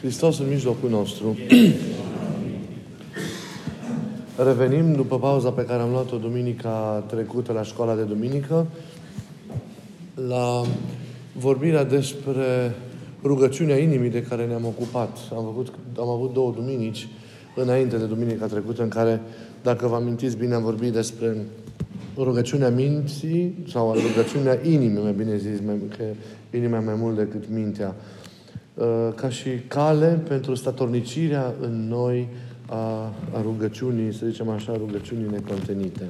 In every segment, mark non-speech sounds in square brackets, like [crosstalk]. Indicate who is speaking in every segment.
Speaker 1: Hristos în mijlocul nostru. [clears throat] Revenim după pauza pe care am luat-o duminica trecută la școala de duminică la vorbirea despre rugăciunea inimii de care ne-am ocupat. Am, făcut, am avut două duminici înainte de duminica trecută în care, dacă vă amintiți bine, am vorbit despre rugăciunea minții sau rugăciunea inimii, mai bine zis, mai, că inima mai mult decât mintea. Uh, ca și cale pentru statornicirea în noi a, a rugăciunii, să zicem așa, rugăciunii necontenite.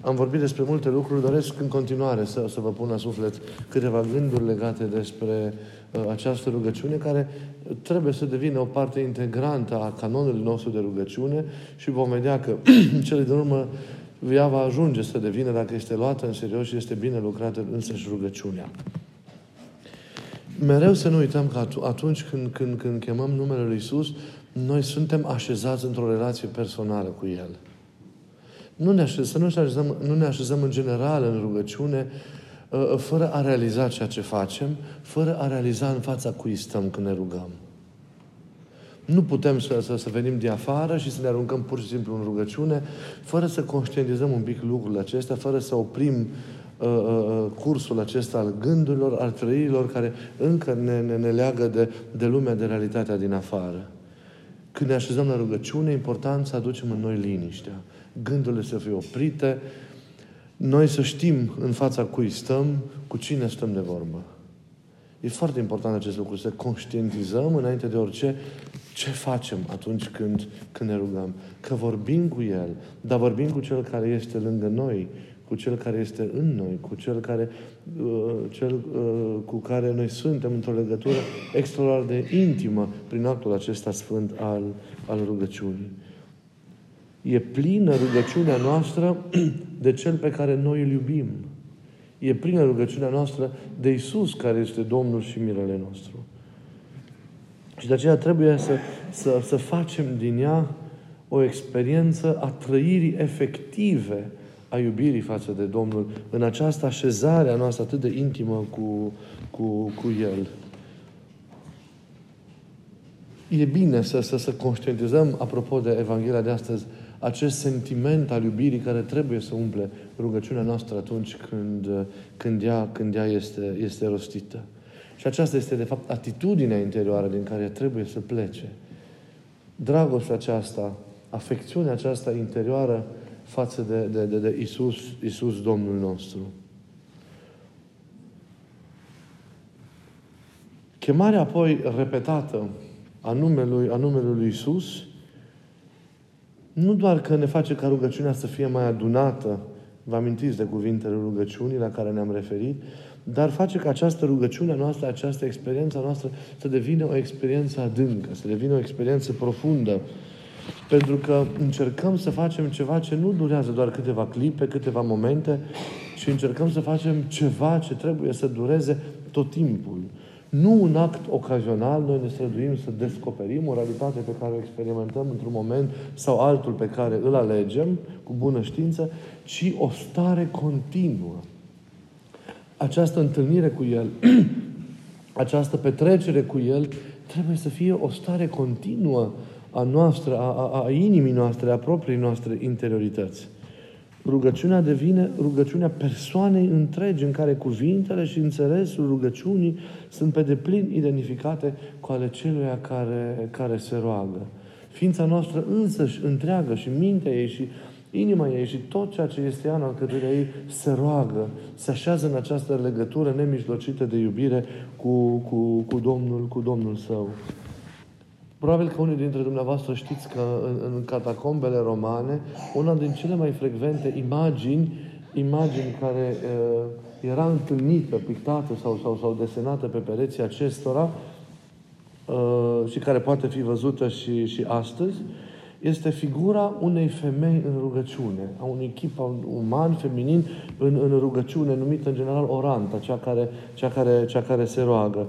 Speaker 1: Am vorbit despre multe lucruri, doresc în continuare să, să vă pun la suflet câteva gânduri legate despre uh, această rugăciune, care trebuie să devină o parte integrantă a canonului nostru de rugăciune și vom vedea că [clears throat] cele din urmă ea va ajunge să devină, dacă este luată în serios și este bine lucrată însăși rugăciunea mereu să nu uităm că atunci când, când, când chemăm numele Lui Isus, noi suntem așezați într-o relație personală cu El. Nu ne așezăm, să nu ne așezăm, nu ne așezăm în general în rugăciune uh, fără a realiza ceea ce facem, fără a realiza în fața cui stăm când ne rugăm. Nu putem să, să, să venim de afară și să ne aruncăm pur și simplu în rugăciune, fără să conștientizăm un pic lucrurile acestea, fără să oprim Uh, uh, uh, cursul acesta al gândurilor, al trăirilor care încă ne, ne, ne leagă de, de lumea, de realitatea din afară. Când ne așezăm la rugăciune, e important să aducem în noi liniștea. Gândurile să fie oprite, noi să știm în fața cui stăm, cu cine stăm de vorbă. E foarte important acest lucru, să conștientizăm înainte de orice ce facem atunci când, când ne rugăm. Că vorbim cu El, dar vorbim cu Cel care este lângă noi cu Cel care este în noi, cu Cel, care, uh, cel uh, cu care noi suntem într-o legătură extraordinar de intimă prin actul acesta sfânt al, al rugăciunii. E plină rugăciunea noastră [clears throat] de Cel pe care noi îl iubim. E plină rugăciunea noastră de Isus, care este Domnul și Mirele nostru. Și de aceea trebuie să, să, să facem din ea o experiență a trăirii efective a iubirii față de Domnul, în această așezare a noastră atât de intimă cu, cu, cu El. E bine să, să, să conștientizăm, apropo de Evanghelia de astăzi, acest sentiment al iubirii care trebuie să umple rugăciunea noastră atunci când, când ea, când ea este, este rostită. Și aceasta este, de fapt, atitudinea interioară din care trebuie să plece. Dragostea aceasta, afecțiunea aceasta interioară față de, de, de, de Isus, Isus Domnul nostru. Chemarea apoi repetată a numelui, a numelui lui Isus nu doar că ne face ca rugăciunea să fie mai adunată, vă amintiți de cuvintele rugăciunii la care ne-am referit, dar face ca această rugăciune noastră, această experiență noastră să devină o experiență adâncă, să devină o experiență profundă, pentru că încercăm să facem ceva ce nu durează doar câteva clipe, câteva momente, și încercăm să facem ceva ce trebuie să dureze tot timpul. Nu un act ocazional, noi ne străduim să descoperim o realitate pe care o experimentăm într-un moment sau altul pe care îl alegem cu bună știință, ci o stare continuă. Această întâlnire cu El, [clears throat] această petrecere cu El, trebuie să fie o stare continuă a noastră, a, a, a inimii noastre, a proprii noastre interiorități. Rugăciunea devine rugăciunea persoanei întregi în care cuvintele și înțelesul rugăciunii sunt pe deplin identificate cu ale celuia care, care se roagă. Ființa noastră însăși întreagă și mintea ei și inima ei și tot ceea ce este ea în alcătuirea ei se roagă, se așează în această legătură nemijlocită de iubire cu, cu, cu, Domnul, cu Domnul său. Probabil că unii dintre dumneavoastră știți că în, în catacombele romane, una din cele mai frecvente imagini, imagini care uh, era întâlnită, pictată sau, sau, sau desenată pe pereții acestora uh, și care poate fi văzută și, și astăzi, este figura unei femei în rugăciune, a unui chip uman, feminin, în, în rugăciune, numită în general oranta, cea care, cea care, cea care se roagă.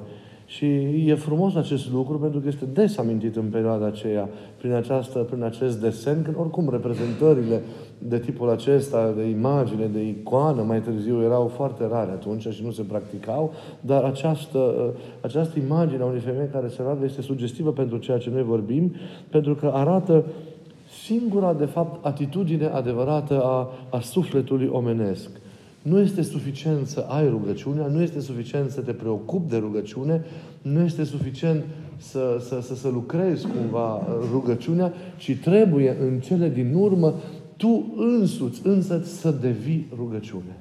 Speaker 1: Și e frumos acest lucru pentru că este des amintit în perioada aceea prin, această, prin acest desen, când oricum reprezentările de tipul acesta, de imagine, de icoană, mai târziu erau foarte rare atunci și nu se practicau, dar această, această imagine a unei femei care se roagă este sugestivă pentru ceea ce noi vorbim, pentru că arată singura, de fapt, atitudine adevărată a, a sufletului omenesc. Nu este suficient să ai rugăciunea, nu este suficient să te preocupi de rugăciune, nu este suficient să, să, să, să lucrezi cumva rugăciunea, ci trebuie în cele din urmă tu însuți, însă, să devii rugăciune.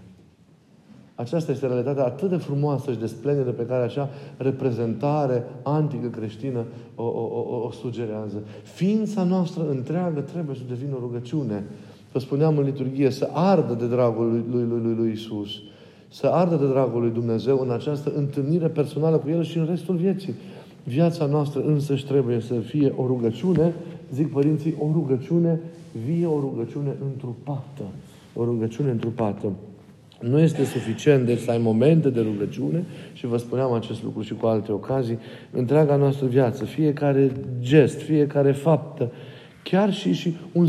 Speaker 1: Aceasta este realitatea atât de frumoasă și de splendidă pe care acea reprezentare antică creștină o, o, o, o sugerează. Ființa noastră întreagă trebuie să devină o rugăciune. Vă spuneam în liturghie, să ardă de dragul lui, lui, lui, lui, lui Isus. Să ardă de dragul lui Dumnezeu în această întâlnire personală cu El și în restul vieții. Viața noastră însăși trebuie să fie o rugăciune, zic părinții, o rugăciune vie, o rugăciune întrupată. O rugăciune întrupată. Nu este suficient, deci, să ai momente de rugăciune și vă spuneam acest lucru și cu alte ocazii, întreaga noastră viață, fiecare gest, fiecare faptă, chiar și, și, un,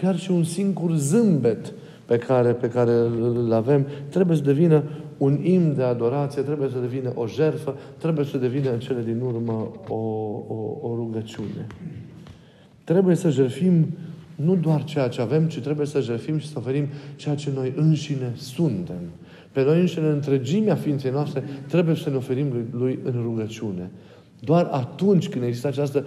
Speaker 1: chiar și un singur zâmbet pe care, pe care îl avem, trebuie să devină un im de adorație, trebuie să devină o jertfă, trebuie să devină în cele din urmă o, o, o rugăciune. Trebuie să jertfim nu doar ceea ce avem, ci trebuie să jertfim și să oferim ceea ce noi înșine suntem. Pe noi înșine, în întregimea ființei noastre, trebuie să ne oferim lui în rugăciune. Doar atunci când există această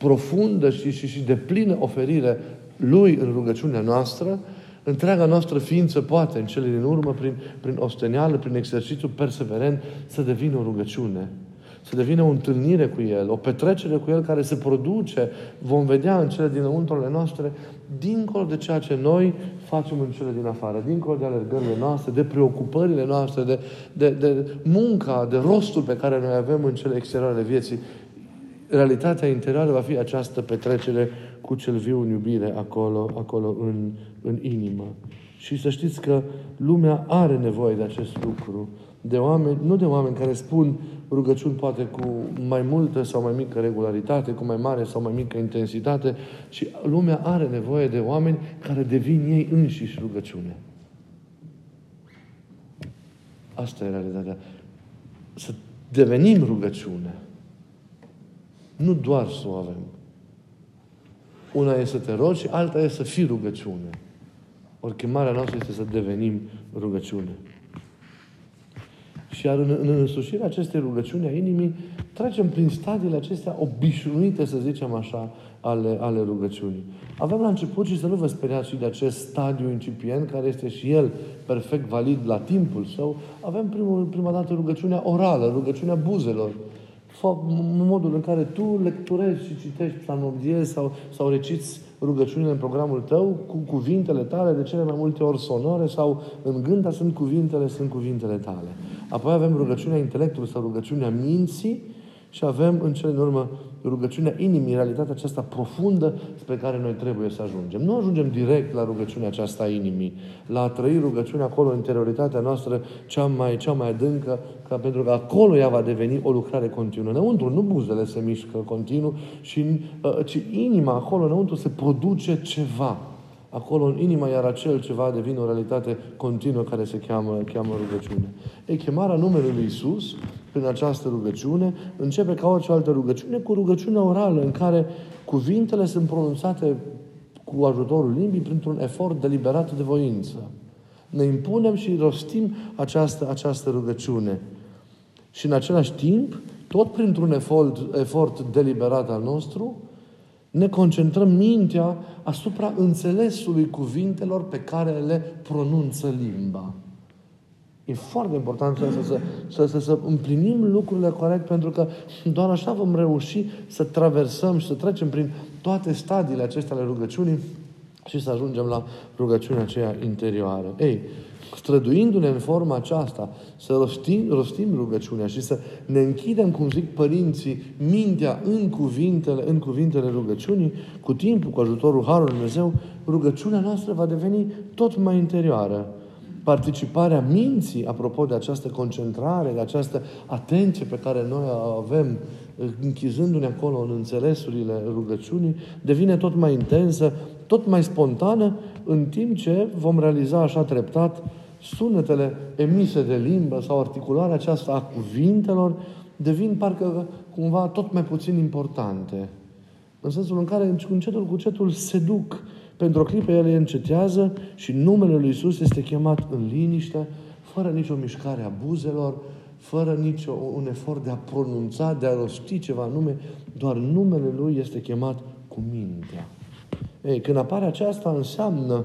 Speaker 1: profundă și, și, și deplină oferire lui în rugăciunea noastră, întreaga noastră ființă poate, în cele din urmă, prin, prin osteneală, prin exercițiu perseverent, să devină o rugăciune să devină o întâlnire cu El, o petrecere cu El care se produce, vom vedea în cele dinăuntrurile noastre, dincolo de ceea ce noi facem în cele din afară, dincolo de alergările noastre, de preocupările noastre, de, de, de munca, de rostul pe care noi avem în cele exterioare vieții. Realitatea interioară va fi această petrecere cu cel viu în iubire acolo, acolo în, în inimă. Și să știți că lumea are nevoie de acest lucru de oameni, nu de oameni care spun rugăciuni poate cu mai multă sau mai mică regularitate, cu mai mare sau mai mică intensitate, ci lumea are nevoie de oameni care devin ei înșiși rugăciune. Asta e realitatea. Să devenim rugăciune. Nu doar să o avem. Una e să te rogi și alta e să fii rugăciune. Ori chemarea noastră este să devenim rugăciune. Și iar în, în însușirea acestei rugăciuni a inimii, trecem prin stadiile acestea obișnuite, să zicem așa, ale, ale rugăciunii. Avem la început și să nu vă speriați și de acest stadiu incipient, care este și el perfect valid la timpul său. Avem primul, prima dată rugăciunea orală, rugăciunea buzelor. Modul în care tu lecturezi și citești psalmodiezi sau, sau reciți rugăciunile în programul tău cu cuvintele tale, de cele mai multe ori sonore sau în gând, dar sunt cuvintele, sunt cuvintele tale. Apoi avem rugăciunea intelectului sau rugăciunea minții și avem în cele din urmă rugăciunea inimii, realitatea aceasta profundă spre care noi trebuie să ajungem. Nu ajungem direct la rugăciunea aceasta a inimii, la a trăi rugăciunea acolo, interioritatea noastră cea mai, cea mai adâncă, ca pentru că acolo ea va deveni o lucrare continuă. Înăuntru, nu buzele se mișcă continuu, și, uh, ci inima acolo, înăuntru, se produce ceva acolo în inima, iar acel ceva devine o realitate continuă care se cheamă, cheamă rugăciune. E chemarea numelui lui Isus prin această rugăciune începe ca orice altă rugăciune cu rugăciunea orală în care cuvintele sunt pronunțate cu ajutorul limbii printr-un efort deliberat de voință. Ne impunem și rostim această, această rugăciune. Și în același timp, tot printr-un efort, efort deliberat al nostru, ne concentrăm mintea asupra înțelesului cuvintelor pe care le pronunță limba. E foarte important să, să, să, să, să împlinim lucrurile corect, pentru că doar așa vom reuși să traversăm și să trecem prin toate stadiile acestea ale rugăciunii și să ajungem la rugăciunea aceea interioară. Ei, străduindu-ne în forma aceasta, să rostim, rostim rugăciunea și să ne închidem, cum zic părinții, mintea în cuvintele, în cuvintele rugăciunii, cu timpul, cu ajutorul Harului Dumnezeu, rugăciunea noastră va deveni tot mai interioară. Participarea minții, apropo de această concentrare, de această atenție pe care noi o avem închizându-ne acolo în înțelesurile rugăciunii, devine tot mai intensă, tot mai spontană, în timp ce vom realiza așa treptat sunetele emise de limbă sau articularea aceasta a cuvintelor devin parcă cumva tot mai puțin importante. În sensul în care încetul cu încetul se duc. Pentru o clipă ele încetează și numele Lui Isus este chemat în liniște, fără nicio mișcare a buzelor, fără nicio un efort de a pronunța, de a rosti ceva nume, doar numele Lui este chemat cu mintea. Ei, când apare aceasta, înseamnă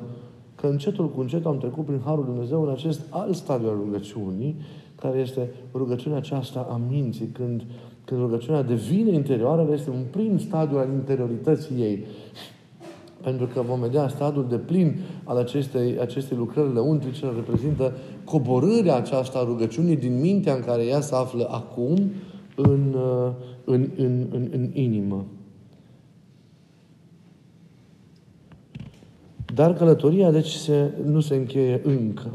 Speaker 1: că încetul cu încetul am trecut prin Harul Dumnezeu în acest alt stadiu al rugăciunii, care este rugăciunea aceasta a minții, când, când rugăciunea devine interioară, este un prim stadiu al interiorității ei. Pentru că vom vedea stadiul de plin al acestei, acestei lucrări lăuntrice reprezintă coborârea aceasta a rugăciunii din mintea în care ea se află acum în, în, în, în, în inimă. Dar călătoria, deci, se, nu se încheie încă.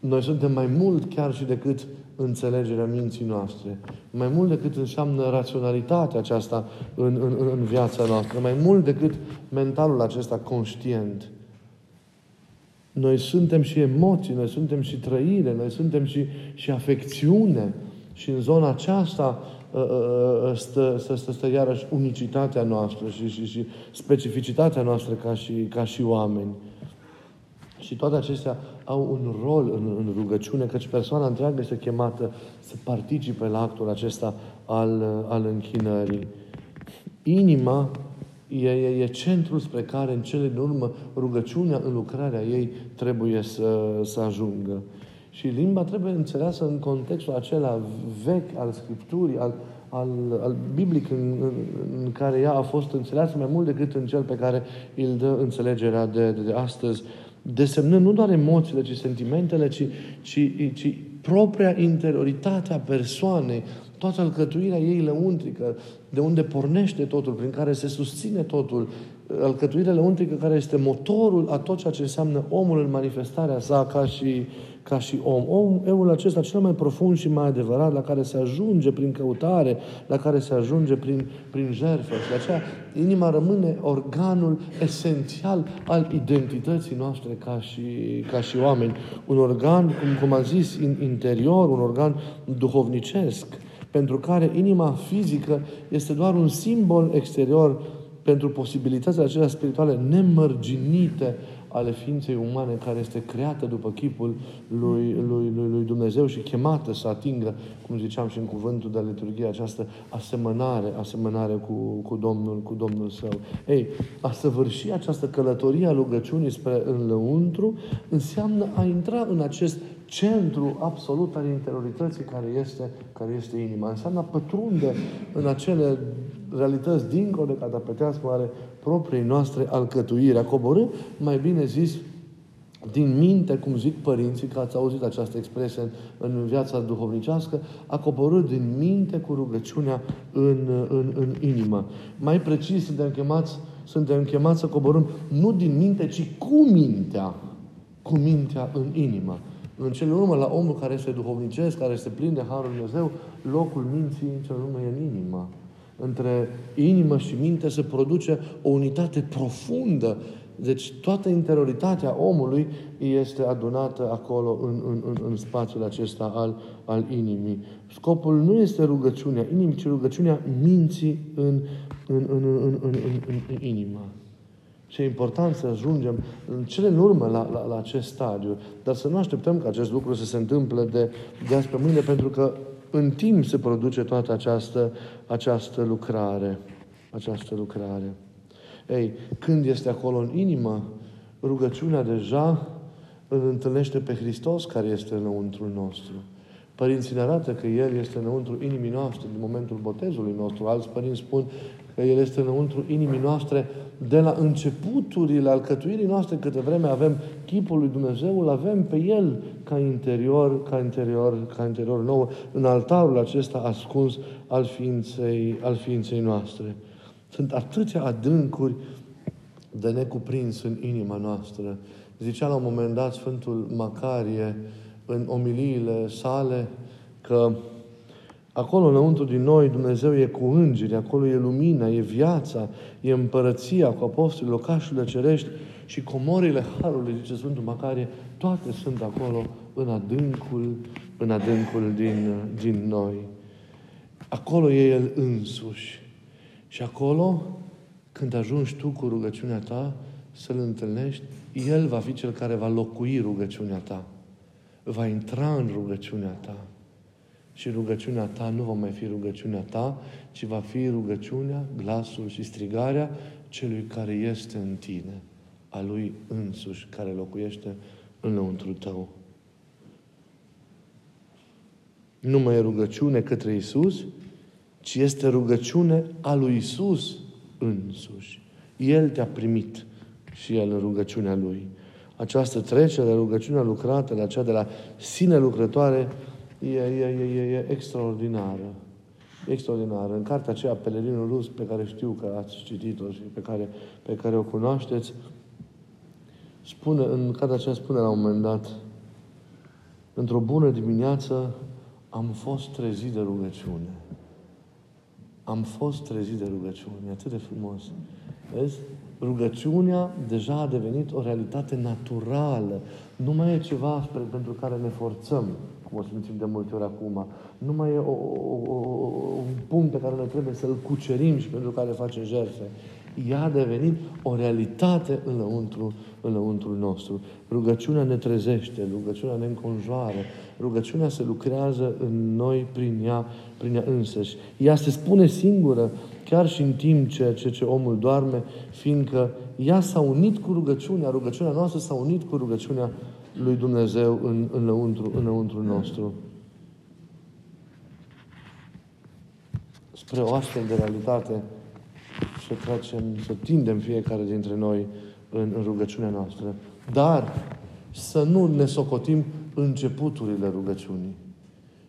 Speaker 1: Noi suntem mai mult chiar și decât înțelegerea minții noastre. Mai mult decât înseamnă raționalitatea aceasta în, în, în viața noastră. Mai mult decât mentalul acesta conștient. Noi suntem și emoții, noi suntem și trăire, noi suntem și, și afecțiune. Și în zona aceasta ă, ă, ă, stă, stă, stă, stă iarăși unicitatea noastră și, și, și specificitatea noastră ca și, ca și oameni. Și toate acestea au un rol în, în rugăciune, căci persoana întreagă este chemată să participe la actul acesta al, al închinării. Inima e, e, e centrul spre care în cele din urmă rugăciunea în lucrarea ei trebuie să, să ajungă. Și limba trebuie înțeleasă în contextul acela vechi al Scripturii, al, al, al biblic în, în, în care ea a fost înțeleasă mai mult decât în cel pe care îl dă înțelegerea de, de, de astăzi desemnând nu doar emoțiile, ci sentimentele, ci, ci, ci propria interioritate a persoanei, toată alcătuirea ei lăuntrică, de unde pornește totul, prin care se susține totul, alcătuirea lăuntrică care este motorul a tot ceea ce înseamnă omul în manifestarea sa ca și, ca și om. om. Omul acesta cel mai profund și mai adevărat, la care se ajunge prin căutare, la care se ajunge prin, prin jertfă. Și de aceea inima rămâne organul esențial al identității noastre ca și, ca și oameni. Un organ, cum, cum am zis, interior, un organ duhovnicesc, pentru care inima fizică este doar un simbol exterior pentru posibilitățile acelea spirituale nemărginite ale ființei umane care este creată după chipul lui, lui, lui, lui Dumnezeu și chemată să atingă, cum ziceam și în cuvântul de liturghie, această asemănare, asemănare cu, cu, Domnul, cu Domnul Său. Ei, a săvârși această călătorie a rugăciunii spre înlăuntru înseamnă a intra în acest centru absolut al interiorității care este, care este inima. Înseamnă a pătrunde în acele realități dincolo de catapetească are proprii noastre alcătuiri, a coborâ, mai bine zis, din minte, cum zic părinții, că ați auzit această expresie în viața duhovnicească, a coborât din minte cu rugăciunea în, în, în inimă. Mai precis, suntem chemați, suntem chemați să coborâm nu din minte, ci cu mintea, cu mintea în inimă. În cel urmă, la omul care este duhovnicesc, care este plin de Harul Dumnezeu, locul minții în cel urmă e în inimă între inimă și minte se produce o unitate profundă. Deci toată interioritatea omului este adunată acolo în, în, în, în spațiul acesta al, al inimii. Scopul nu este rugăciunea inimii, ci rugăciunea minții în, în, în, în, în, în, în inimă. Ce e important să ajungem în cele în urmă la, la, la acest stadiu. Dar să nu așteptăm ca acest lucru să se întâmple de, de azi pe mâine, pentru că în timp se produce toată această, această lucrare. Această lucrare. Ei, când este acolo în inimă, rugăciunea deja îl întâlnește pe Hristos care este înăuntru nostru. Părinții ne arată că El este înăuntru inimii noastre din momentul botezului nostru. Alți părinți spun că El este înăuntru inimii noastre de la începuturile alcătuirii noastre, câte vreme avem chipul lui Dumnezeu, îl avem pe El ca interior, ca interior, ca interior nou, în altarul acesta ascuns al ființei, al ființei noastre. Sunt atâtea adâncuri de necuprins în inima noastră Zicea la un moment dat Sfântul Macarie în omiliile sale că acolo înăuntru din noi Dumnezeu e cu îngeri, acolo e lumina, e viața, e împărăția cu apostolii, locașurile cerești și comorile Harului, zice Sfântul Macarie, toate sunt acolo în adâncul, în adâncul din, din noi. Acolo e El însuși. Și acolo, când ajungi tu cu rugăciunea ta, să-L întâlnești, El va fi Cel care va locui rugăciunea ta. Va intra în rugăciunea ta. Și rugăciunea ta nu va mai fi rugăciunea ta, ci va fi rugăciunea, glasul și strigarea celui care este în tine, a lui însuși, care locuiește înăuntru tău. Nu mai e rugăciune către Isus, ci este rugăciune a lui Isus însuși. El te-a primit și El în rugăciunea Lui. Această trecere, rugăciunea lucrată la cea de la sine lucrătoare, e, e, e, e, e extraordinară. Extraordinară. În cartea aceea, Pelerinul Rus, pe care știu că ați citit-o și pe care, pe care o cunoașteți, spune, în cartea aceea spune la un moment dat, într-o bună dimineață am fost trezit de rugăciune. Am fost trezit de rugăciune. E atât de frumos. Vezi? Rugăciunea deja a devenit o realitate naturală. Nu mai e ceva pentru care ne forțăm, cum o simțim de multe ori acum. Nu mai e o, o, o, un punct pe care noi trebuie să-l cucerim și pentru care facem jertfe ea a devenit o realitate înăuntru, înăuntru nostru. Rugăciunea ne trezește, rugăciunea ne înconjoară, rugăciunea se lucrează în noi prin ea, prin ea însăși. Ea se spune singură, chiar și în timp ce, ce, ce omul doarme, fiindcă ea s-a unit cu rugăciunea, rugăciunea noastră s-a unit cu rugăciunea lui Dumnezeu în, înăuntru, înăuntru nostru. Spre o astfel de realitate, să trecem, să tindem fiecare dintre noi în, în rugăciunea noastră. Dar să nu ne socotim începuturile rugăciunii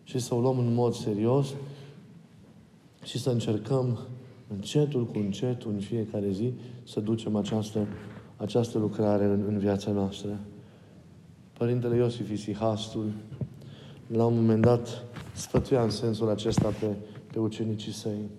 Speaker 1: și să o luăm în mod serios și să încercăm încetul cu încetul, în fiecare zi, să ducem această, această lucrare în, în viața noastră. Părintele Iosif Isihastul, la un moment dat, sfătuia în sensul acesta pe, pe ucenicii săi.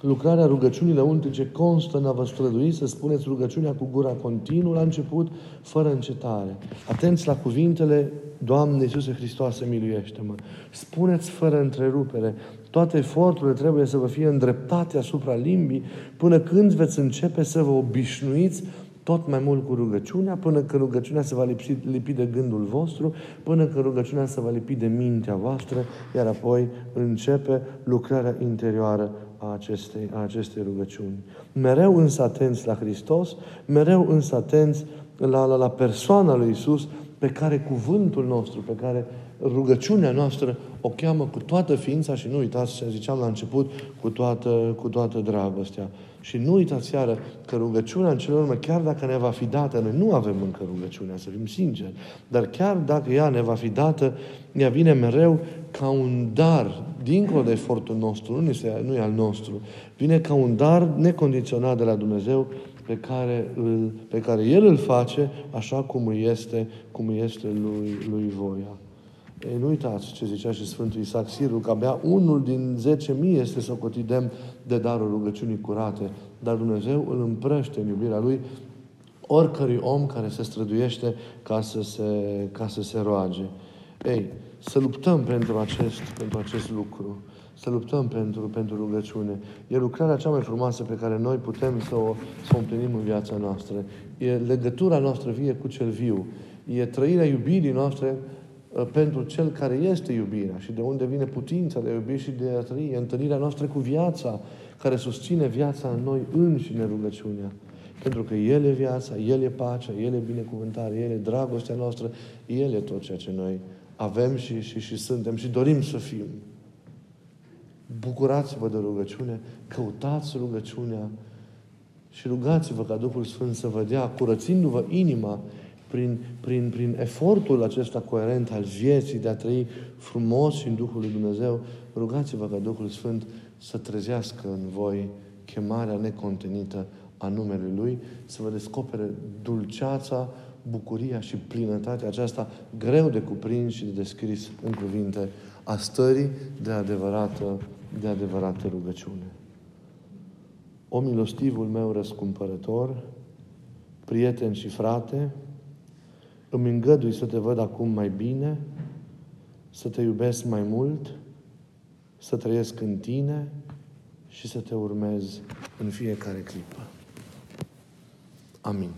Speaker 1: Lucrarea rugăciunii lăuntrice constă în a vă strădui să spuneți rugăciunea cu gura continuu la început, fără încetare. Atenți la cuvintele Doamne Iisuse Hristoase, miluiește-mă. Spuneți fără întrerupere. Toate eforturile trebuie să vă fie îndreptate asupra limbii până când veți începe să vă obișnuiți tot mai mult cu rugăciunea, până când rugăciunea se va lipi, lipi de gândul vostru, până când rugăciunea se va lipi de mintea voastră, iar apoi începe lucrarea interioară a acestei, a acestei rugăciuni. Mereu însă atenți la Hristos, mereu însă atenți la, la, la persoana lui Isus, pe care cuvântul nostru, pe care rugăciunea noastră o cheamă cu toată ființa și nu uitați ce ziceam la început, cu toată, cu toată dragostea. Și nu uitați iară că rugăciunea în cele urmă, chiar dacă ne va fi dată, noi nu avem încă rugăciunea, să fim sinceri, dar chiar dacă ea ne va fi dată, ea vine mereu ca un dar, dincolo de efortul nostru, nu, este, nu e al nostru, vine ca un dar necondiționat de la Dumnezeu pe care, îl, pe care El îl face așa cum este, cum este lui, lui voia. Ei, nu uitați ce zicea și Sfântul Isaac Sirul, că abia unul din zece mii este să cotidem de darul rugăciunii curate, dar Dumnezeu îl împrăște în iubirea Lui oricărui om care se străduiește ca să se, ca să se roage. Ei, să luptăm pentru acest, pentru acest lucru. Să luptăm pentru, pentru rugăciune. E lucrarea cea mai frumoasă pe care noi putem să o, să o împlinim în viața noastră. E legătura noastră vie cu cel viu. E trăirea iubirii noastre uh, pentru Cel care este iubirea și de unde vine putința de a iubi și de a trăi. E întâlnirea noastră cu viața care susține viața în noi înșine rugăciunea. Pentru că El e viața, El e pacea, El e binecuvântare, El e dragostea noastră, El e tot ceea ce noi avem și, și, și suntem și dorim să fim. Bucurați-vă de rugăciune, căutați rugăciunea și rugați-vă ca Duhul Sfânt să vă dea, curățindu-vă inima prin, prin, prin efortul acesta coerent al vieții de a trăi frumos și în Duhul lui Dumnezeu, rugați-vă ca Duhul Sfânt să trezească în voi chemarea necontenită a numelui Lui, să vă descopere dulceața, bucuria și plinătatea aceasta greu de cuprins și de descris în cuvinte a stării de adevărată, de adevărată rugăciune. O milostivul meu răscumpărător, prieten și frate, îmi îngădui să te văd acum mai bine, să te iubesc mai mult, să trăiesc în tine și să te urmez în fiecare clipă. Amin.